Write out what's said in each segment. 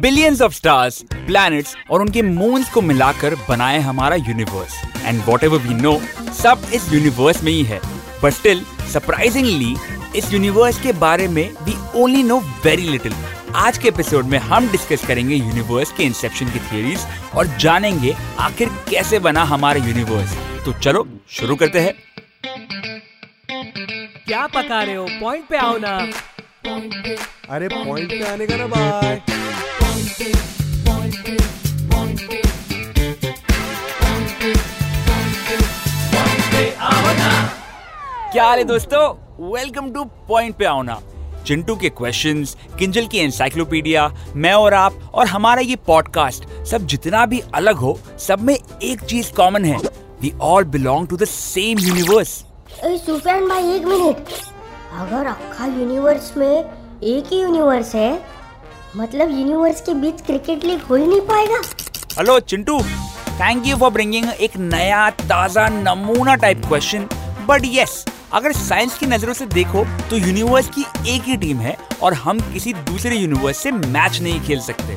Billions of stars planets और उनके moons को मिलाकर बनाए हमारा universe and whatever we know सब इस यूनिवर्स में ही है. बट स्टिल सरप्राइजिंगली इस यूनिवर्स के बारे में we only know very little आज के एपिसोड में हम डिस्कस करेंगे यूनिवर्स के इंसेप्शन की थियरीज और जानेंगे आखिर कैसे बना हमारा यूनिवर्स तो चलो शुरू करते हैं. क्या पका रहे हो? पॉइंट पे आओ ना। अरे पॉइंट पे आने का ना बाय क्या हाल है दोस्तों? वेलकम टू पॉइंट पे आओ ना चिंटू के क्वेश्चंस, किंजल की एनसाइक्लोपीडिया मैं और आप और हमारा ये पॉडकास्ट सब जितना भी अलग हो सब में एक चीज़ कॉमन है। We all belong to the same universe Sufiyan भाई एक मिनट। अगर अक्खा यूनिवर्स में एक ही यूनिवर्स है मतलब यूनिवर्स के बीच क्रिकेट लीग हो ही नहीं पाएगा। Hello Chintu. Thank you for bringing एक नया ताज़ा नमूना टाइप क्वेश्चन बट यस अगर साइंस की नज़रों से देखो तो यूनिवर्स की एक ही टीम है और हम किसी दूसरे यूनिवर्स से मैच नहीं खेल सकते।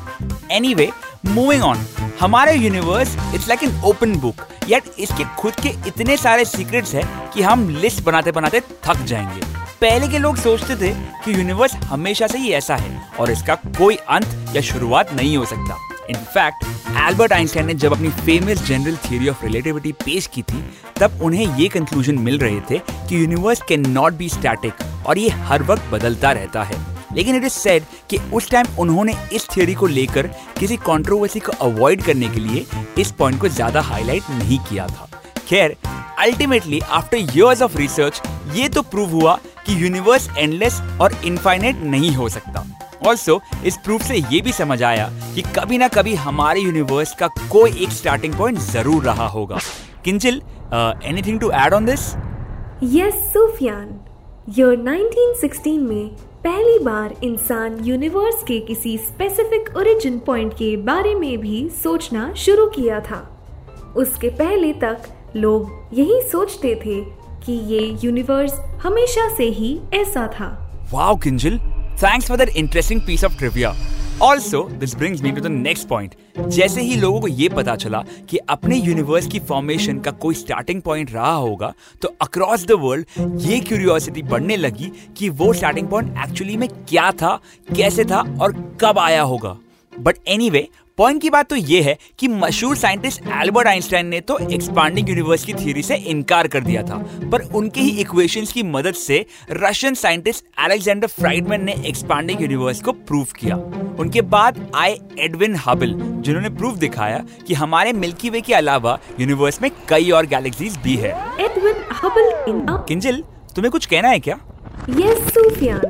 एनीवे मूविंग ऑन हमारा universe it's like an open book yet इसके खुद के इतने सारे सीक्रेट्स हैं कि हम लिस्ट बनाते बनाते थक जाएँगे। पहले के लोग सोचते थे कि यूनिवर्स हमेशा से ही ऐसा है और इसका कोई अंत या शुरुआत नहीं हो सकता। इनफैक्ट एल्बर्ट आइंस्टाइन ने जब अपनी famous general theory of relativity पेश की थी, तब उन्हें ये कंक्लूजन मिल रहे थे कि universe can not be static और ये हर वक्त बदलता रहता है। लेकिन इट इज़ सेड कि उस टाइम उन्होंने इस थ्योरी को लेकर किसी कंट्रोवर्सी को अवॉइड करने के लिए इस पॉइंट को ज़्यादा हाईलाइट नहीं किया था। खैर ultimately after years of research ये तो प्रूव हुआ कि यूनिवर्स एंडलेस और इनफाइनेट नहीं हो सकता। ऑल्सो इस प्रूफ से ये भी समझ आया कि कभी ना कभी हमारे यूनिवर्स का कोई एक स्टार्टिंग पॉइंट ज़रूर रहा होगा। Kinjal anything to add on this yes Sufiyan year 1916 में पहली बार इंसान यूनिवर्स के किसी स्पेसिफिक ओरिजिन पॉइंट के बारे में भी सोचना शुरू किया था। उसके पहले तक लोग यही सोचते थे कि ये यूनिवर्स हमेशा से ही ऐसा था। Wow Kinjal. Thanks for that interesting piece of trivia also this brings me to the next point जैसे ही लोगों को ये पता चला कि अपने यूनिवर्स की फॉर्मेशन का कोई स्टार्टिंग पॉइंट रहा होगा तो अक्रॉस द वर्ल्ड ये क्यूरियोसिटी बढ़ने लगी कि वो स्टार्टिंग पॉइंट एक्चुअली में क्या था कैसे था और कब आया होगा। बट एनी anyway, पॉइंट की बात तो ये है कि मशहूर साइंटिस्ट एल्बर्ट आइंस्टाइन ने तो एक्सपांडिंग यूनिवर्स की थ्योरी से इनकार कर दिया था। पर उनके ही इक्वेशंस की मदद से रशियन साइंटिस्ट अलेक्जेंडर फ्राइडमैन ने एक्सपांडिंग यूनिवर्स को प्रूव किया। उनके बाद आए एडविन हबल जिन्होंने प्रूफ दिखाया कि हमारे मिल्की वे के अलावा यूनिवर्स में कई और गैलेक्सीज भी है। एडविन हबल किंजल तुम्हें कुछ कहना है क्या? यस सूफियान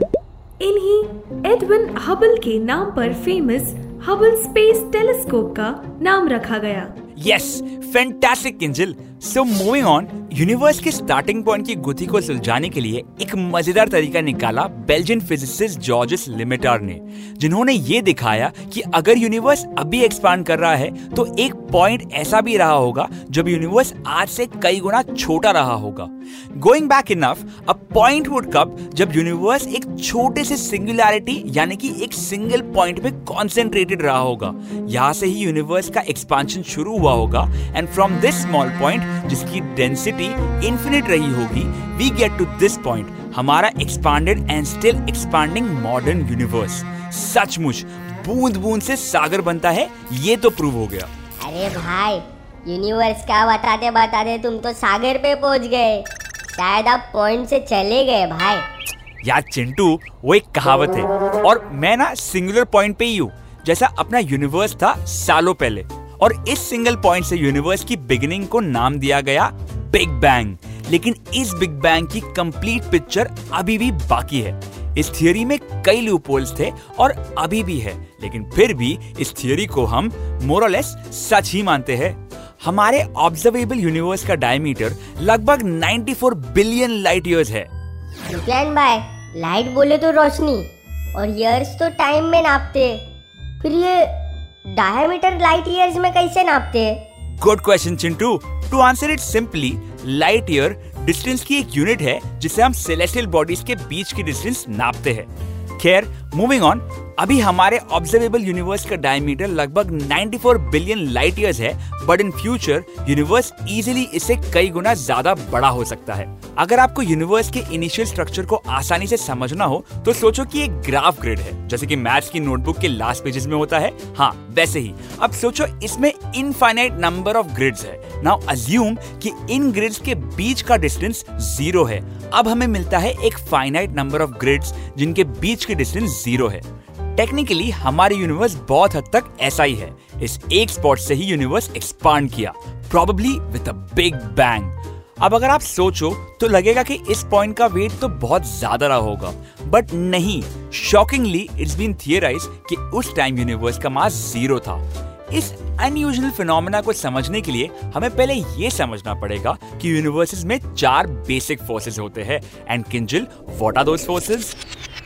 इन्हीं एडविन हबल के नाम पर फ़ेमस हबल स्पेस टेलीस्कोप का नाम रखा गया। Yes fantastic Kinjal so moving on universe के स्टार्टिंग पॉइंट की गुथी को सुलझाने के लिए एक मज़ेदार तरीका निकाला बेल्जियन फिजिसिस्ट जॉर्जस लिमिटार ने, जिन्होंने ये दिखाया कि अगर यूनिवर्स अभी एक्सपांड कर रहा है तो एक पॉइंट ऐसा भी रहा होगा, जब यूनिवर्स आज से कई गुना छोटा रहा होगा। Going back enough a point would कब जब यूनिवर्स एक छोटे से सिंगुलैरिटी यानी कि एक सिंगल पॉइंट पे कॉन्सेंट्रेटेड रहा होगा। यहाँ से ही यूनिवर्स का एक्सपांशन शुरू हुआ होगा and from this small point जिसकी डेंसिटी इन्फिनिट रही होगी we get to this point हमारा expanded and still expanding modern universe सचमुच बूंद बूंद से सागर बनता है ये तो प्रूव हो गया। अरे भाई यूनिवर्स का बताते बताते तुम तो सागर पे पहुँच गए। शायद आप पॉइंट से चले गए भाई। यार चिंटू वो एक कहावत है और मैं ना सिंगुलर पॉइंट पे ही हूँ जैसा अपना यूनिवर्स था सालों पहले। और इस सिंगल पॉइंट से यूनिवर्स की बिगिनिंग को नाम दिया गया बिग बैंग लेकिन इस बिग बैंग की कंप्लीट पिक्चर अभी भी बाकी है। इस थियोरी में कई लूपोल्स थे और अभी भी है। लेकिन फिर भी इस थियोरी को हम मोरलेस सच ही मानते हैं। हमारे ऑब्जर्वेबल यूनिवर्स का डायमीटर लगभग 94 बिलियन लाइट ईयर्स है। भाई लाइट बोले तो रोशनी, और ईयर्स तो टाइम में नापते। फिर ये डायमीटर लाइट ईयर्स में कैसे नापते हैं? Good question Chintu to answer it simply light year distance की एक यूनिट है, जिसे हम सेलेस्टियल बॉडीज के बीच की डिस्टेंस नापते हैं। खैर मूविंग ऑन अभी हमारे ऑब्जर्वेबल यूनिवर्स का डायमीटर लगभग 94 बिलियन लाइट ईयर्स है but in future universe easily इससे कई गुना ज़्यादा बड़ा हो सकता है। अगर आपको यूनिवर्स के इनिशियल स्ट्रक्चर को आसानी से समझना हो तो सोचो कि एक ग्राफ ग्रिड है, जैसे कि मैथ्स की नोटबुक के लास्ट पेजेस में होता है। हाँ वैसे ही। अब सोचो, इसमें इनफाइनाइट नंबर ऑफ़ ग्रिड्स है। नाउ अज्यूम कि इन ग्रिड्स के बीच का डिस्टेंस ज़ीरो है। अब हमें मिलता है एक फाइनाइट नंबर ऑफ़ ग्रिड्स जिनके बीच की डिस्टेंस ज़ीरो है। टेक्निकली हमारे यूनिवर्स बहुत हद तक ऐसा ही है। इस एक स्पॉट से ही यूनिवर्स एक्सपांड किया। Probably with a big bang अब अगर आप सोचो तो लगेगा कि इस पॉइंट का वेट तो बहुत ज़्यादा रहा होगा। बट नहीं शॉकिंगली इट्स बीन थियराइज कि उस टाइम यूनिवर्स का मास ज़ीरो था। इस अनयूजुअल फिनोमेना को समझने के लिए हमें पहले ये समझना पड़ेगा कि यूनिवर्सेस में चार बेसिक फोर्सेस होते हैं। And Kinjal what are those forces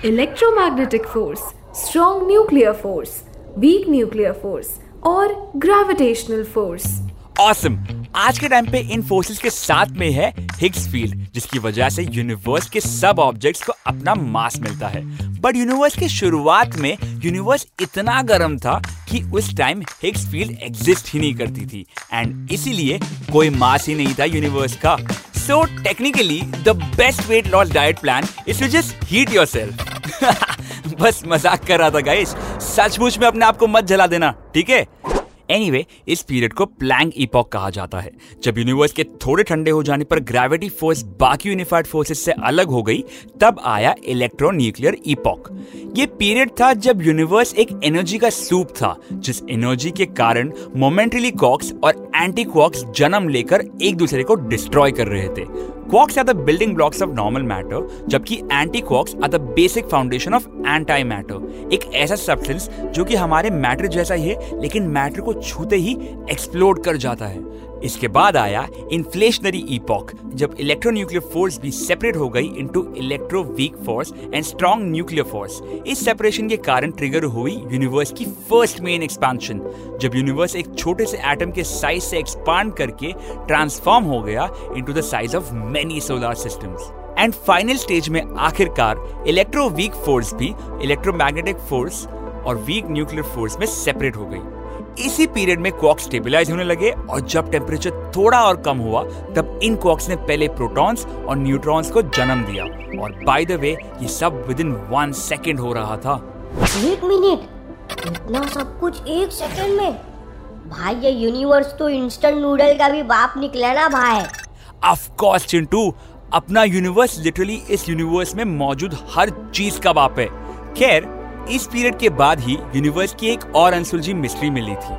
electromagnetic force strong nuclear force weak nuclear force और ग्रेविटेशनल फोर्स ऑसम आज के टाइम पे इन फोर्सेस के साथ में है हिग्स फ़ील्ड जिसकी वजह से यूनिवर्स के सब ऑब्जेक्ट्स को अपना मास मिलता है। बट यूनिवर्स के शुरुआत में यूनिवर्स इतना गर्म था कि उस टाइम हिग्स फ़ील्ड एग्जिस्ट ही नहीं करती थी। एंड इसीलिए कोई मास ही नहीं था यूनिवर्स का। So technically the best weight loss diet plan is to just heat yourself बस मज़ाक कर रहा था गाइस सचमुच में अपने आप को मत जला देना, ठीक है? एनीवे anyway, इस पीरियड को प्लैंक इपॉक कहा जाता है। जब यूनिवर्स के थोड़े ठंडे हो जाने पर ग्रेविटी फोर्स बाकी यूनिफाइड फोर्सेस से अलग हो गई तब आया इलेक्ट्रो न्यूक्लियर इपॉक ये पीरियड था जब यूनिवर्स एक एनर्जी का सूप था जिस एनर्जी के कारण मोमेंटली कॉक्स और एंटी क्वॉक्स जन्म लेकर एक दूसरे को डिस्ट्रॉय कर रहे थे। Quarks are the building blocks of normal matter जबकि anti quarks are the basic foundation of anti matter एक ऐसा सब्सटेंस जो कि हमारे मैटर जैसा ही है, लेकिन मैटर को छूते ही एक्सप्लोड कर जाता है। इसके बाद आया इन्फ्लेशनरी इपॉक जब इलेक्ट्रोन्यूक्लियर फोर्स भी सेपरेट हो गई into electro weak force and strong nuclear force इस सेपरेशन के कारण ट्रिगर हुई यूनिवर्स की फ़र्स्ट मेन एक्सपेंशन जब यूनिवर्स एक छोटे से एटम के साइज़ से एक्सपांड करके ट्रांसफॉर्म हो गया into the size of many solar systems and final stage में आखिरकार इलेक्ट्रो वीक फोर्स भी इलेक्ट्रोमैग्नेटिक फोर्स और वीक न्यूक्लियर फोर्स में सेपरेट हो गई। इसी पीरियड में क्वॉक्स स्टेबलाइज होने लगे और जब टेम्परेचर थोड़ा और कम हुआ तब इन क्वॉक्स ने पहले प्रोटॉन्स और न्यूट्रॉन्स को जन्म दिया। और बाय द वे ये सब विद इन वन सेकेंड हो रहा था। एक मिनट इतना सब कुछ एक सेकंड में? भाई ये यूनिवर्स तो इंस्टेंट नूडल का भी बाप निकला ना भाई। ऑफ़ कोर्स चिंटू अपना यूनिवर्स लिटरली इस यूनिवर्स में मौजूद हर चीज़ का बाप है। खैर इस पीरियड के बाद ही यूनिवर्स की एक और अनसुलझी मिस्ट्री मिली थी।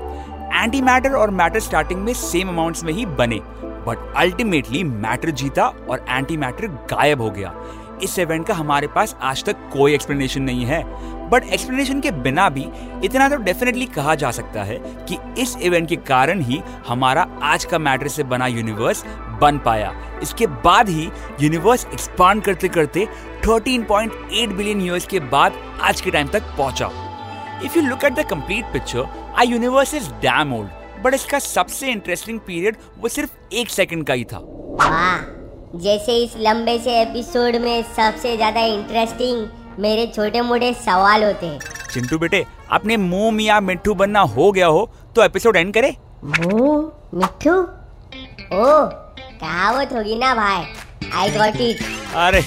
एंटी मैटर और मैटर स्टार्टिंग में सेम अमाउंट में ही बने बट अल्टीमेटली मैटर जीता और एंटी मैटर गायब हो गया। इस इवेंट का हमारे पास आज तक कोई एक्सप्लेनेशन नहीं है। बट एक्सप्लेनेशन के बिना भी इतना तो डेफिनेटली कहा जा सकता है कि इस इवेंट के कारण ही हमारा आज का मैटर से बना यूनिवर्स बन पाया। इसके बाद ही यूनिवर्स एक्सपांड करते करते 13.8 बिलियन ईयर्स के बाद आज के टाइम तक पहुँचा। If you look at the complete picture a universe is damn old but इसका सबसे इंटरेस्टिंग पीरियड वो सिर्फ़ एक सेकंड का ही था। जैसे इस लंबे से एपिसोड में सबसे ज़्यादा इंटरेस्टिंग मेरे छोटे मोटे सवाल होते हैं। चिंटू बेटे अपने मुँह मिया मिट्टू बनना हो गया हो तो एपिसोड एंड करे। मुँह मिट्टू ओ कहावत होगी ना भाई। आई गॉट इट अरे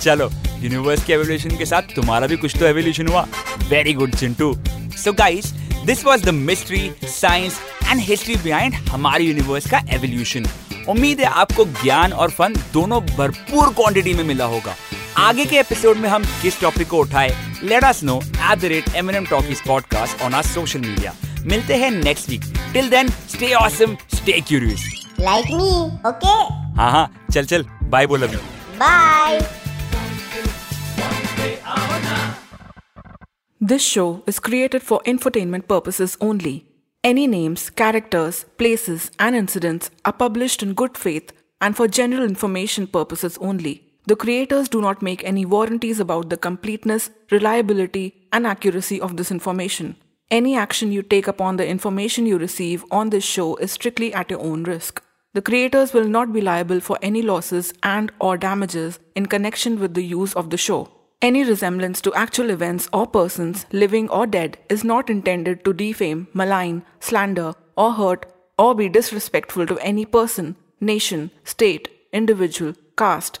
चलो यूनिवर्स के एवोल्यूशन के साथ तुम्हारा भी कुछ तो एवोल्यूशन हुआ। Very good Chintu. So guys this was the mystery science and history behind हमारे यूनिवर्स का एवोल्यूशन उम्मीद है आपको ज्ञान और फन दोनों भरपूर क्वांटिटी में मिला होगा। आगे के एपिसोड में हम किस टॉपिक को उठाए let us know at the rate MNM talkies podcast on our social media मिलते हैं next week till then stay awesome stay curious like me okay हाँ हाँ चल चल बाय बोल अभी bye This show is created for infotainment purposes only. Any names, characters, places, and incidents are published in good faith and for general information purposes only. The creators do not make any warranties about the completeness, reliability, and accuracy of this information. Any action you take upon the information you receive on this show is strictly at your own risk. The creators will not be liable for any losses and or damages in connection with the use of the show. Any resemblance to actual events or persons, living or dead, is not intended to defame, malign, slander, or hurt or be disrespectful to any person, nation, state, individual, caste,